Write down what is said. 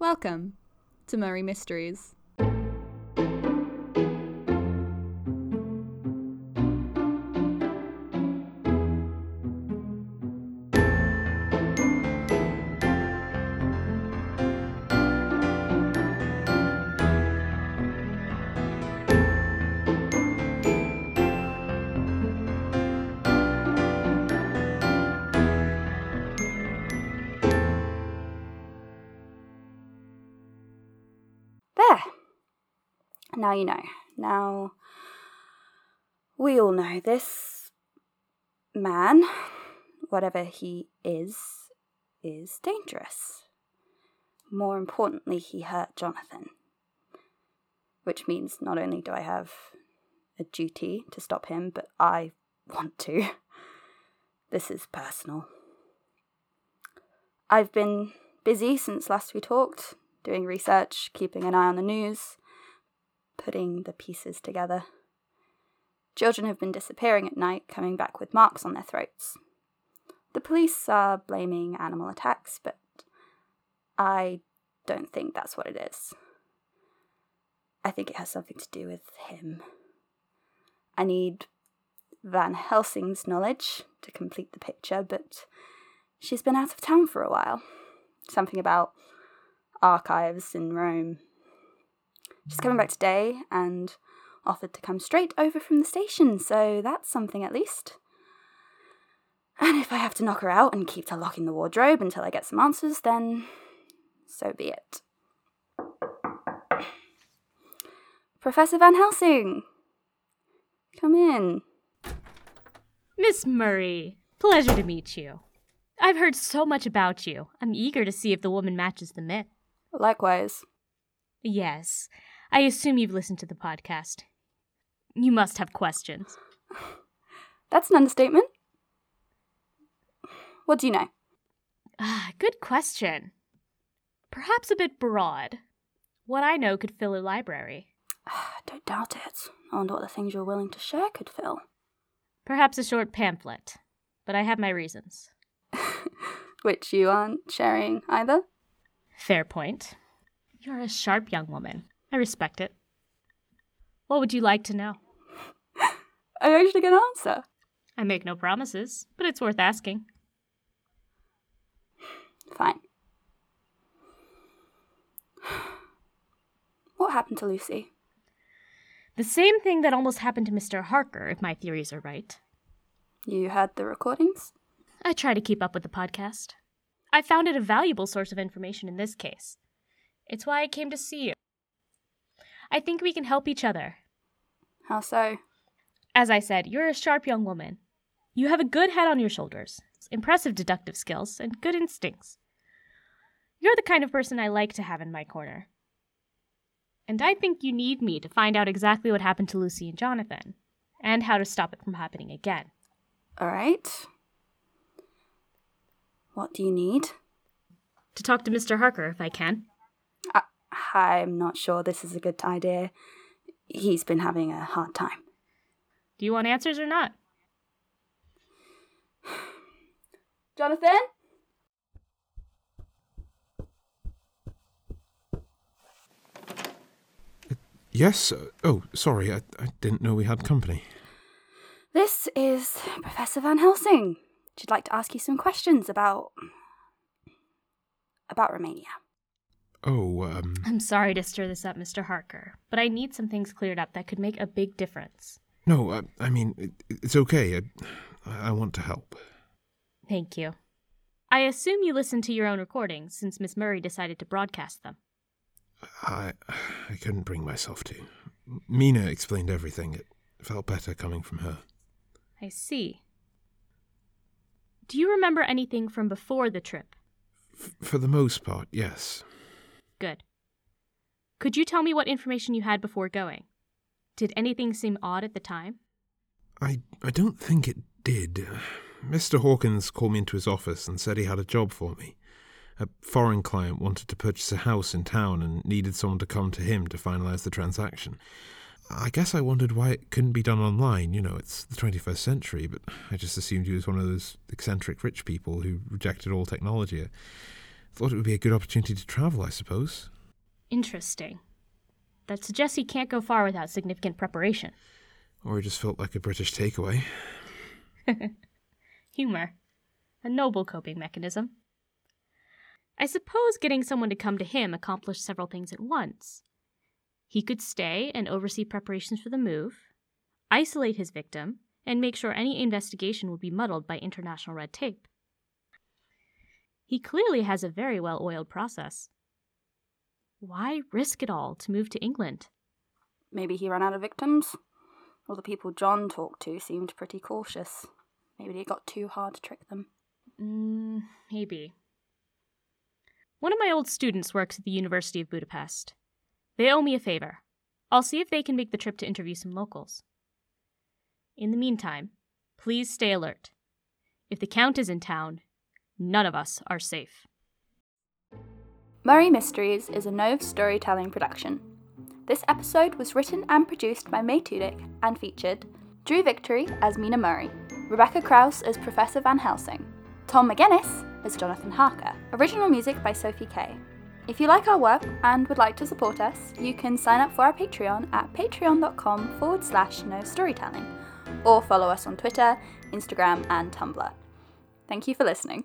Welcome to Murray Mysteries. Now you know. Now, we all know this man, whatever he is, is dangerous. More importantly, he hurt Jonathan. Which means not only do I have a duty to stop him, but I want to. This is personal. I've been busy since last we talked, doing research, keeping an eye on the news, putting the pieces together. Children have been disappearing at night, coming back with marks on their throats. The police are blaming animal attacks, but I don't think that's what it is. I think it has something to do with him. I need Van Helsing's knowledge to complete the picture, but she's been out of town for a while. Something about archives in Rome. She's coming back today and offered to come straight over from the station, so that's something at least. And if I have to knock her out and keep her locked in the wardrobe until I get some answers, then so be it. Professor Van Helsing! Come in. Miss Murray, pleasure to meet you. I've heard so much about you. I'm eager to see if the woman matches the myth. Likewise. Yes, I assume you've listened to the podcast. You must have questions. That's an understatement. What do you know? Ah, good question. Perhaps a bit broad. What I know could fill a library. Don't doubt it. I wonder what the things you're willing to share could fill. Perhaps a short pamphlet. But I have my reasons. Which you aren't sharing either? Fair point. You're a sharp young woman. I respect it. What would you like to know? I actually to answer? I make no promises, but it's worth asking. Fine. What happened to Lucy? The same thing that almost happened to Mr. Harker, if my theories are right. You heard the recordings? I try to keep up with the podcast. I found it a valuable source of information in this case. It's why I came to see you. I think we can help each other. How so? As I said, you're a sharp young woman. You have a good head on your shoulders, impressive deductive skills, and good instincts. You're the kind of person I like to have in my corner. And I think you need me to find out exactly what happened to Lucy and Jonathan, and how to stop it from happening again. All right. What do you need? To talk to Mr. Harker, if I can. I, I'm not sure this is a good idea. He's been having a hard time. Do you want answers or not? Jonathan? Yes? uh, Oh, sorry, I, I didn't know we had company. This is Professor Van Helsing. She'd like to ask you some questions about. about Romania. Oh, um, I'm sorry to stir this up, Mr. Harker, but I need some things cleared up that could make a big difference. no, I, I mean, it, it's okay. I, I want to help. Thank you. I assume you listened to your own recordings since Miss Murray decided to broadcast them. I, I couldn't bring myself to. Mina explained everything. It felt better coming from her. I see. Do you remember anything from before the trip? F- for the most part, yes. Good. Could you tell me what information you had before going? Did anything seem odd at the time? I, I don't think it did. Mr. Hawkins called me into his office and said he had a job for me. A foreign client wanted to purchase a house in town and needed someone to come to him to finalize the transaction. I guess I wondered why it couldn't be done online. You know, it's the 21st century, but I just assumed he was one of those eccentric rich people who rejected all technology. Thought it would be a good opportunity to travel, I suppose. Interesting. That suggests he can't go far without significant preparation. Or it just felt like a British takeaway. Humor. A noble coping mechanism. I suppose getting someone to come to him accomplished several things at once. He could stay and oversee preparations for the move, isolate his victim, and make sure any investigation would be muddled by international red tape. He clearly has a very well oiled process. Why risk it all to move to England? Maybe he ran out of victims? All the people John talked to seemed pretty cautious. Maybe it got too hard to trick them. Mm, maybe. One of my old students works at the University of Budapest. They owe me a favor. I'll see if they can make the trip to interview some locals. In the meantime, please stay alert. If the Count is in town, none of us are safe. Murray Mysteries is a Nove storytelling production. This episode was written and produced by May Tudyk and featured Drew Victory as Mina Murray, Rebecca Krause as Professor Van Helsing, Tom McGuinness as Jonathan Harker. Original music by Sophie Kay. If you like our work and would like to support us, you can sign up for our Patreon at patreon.com forward slash no storytelling, or follow us on Twitter, Instagram, and Tumblr. Thank you for listening.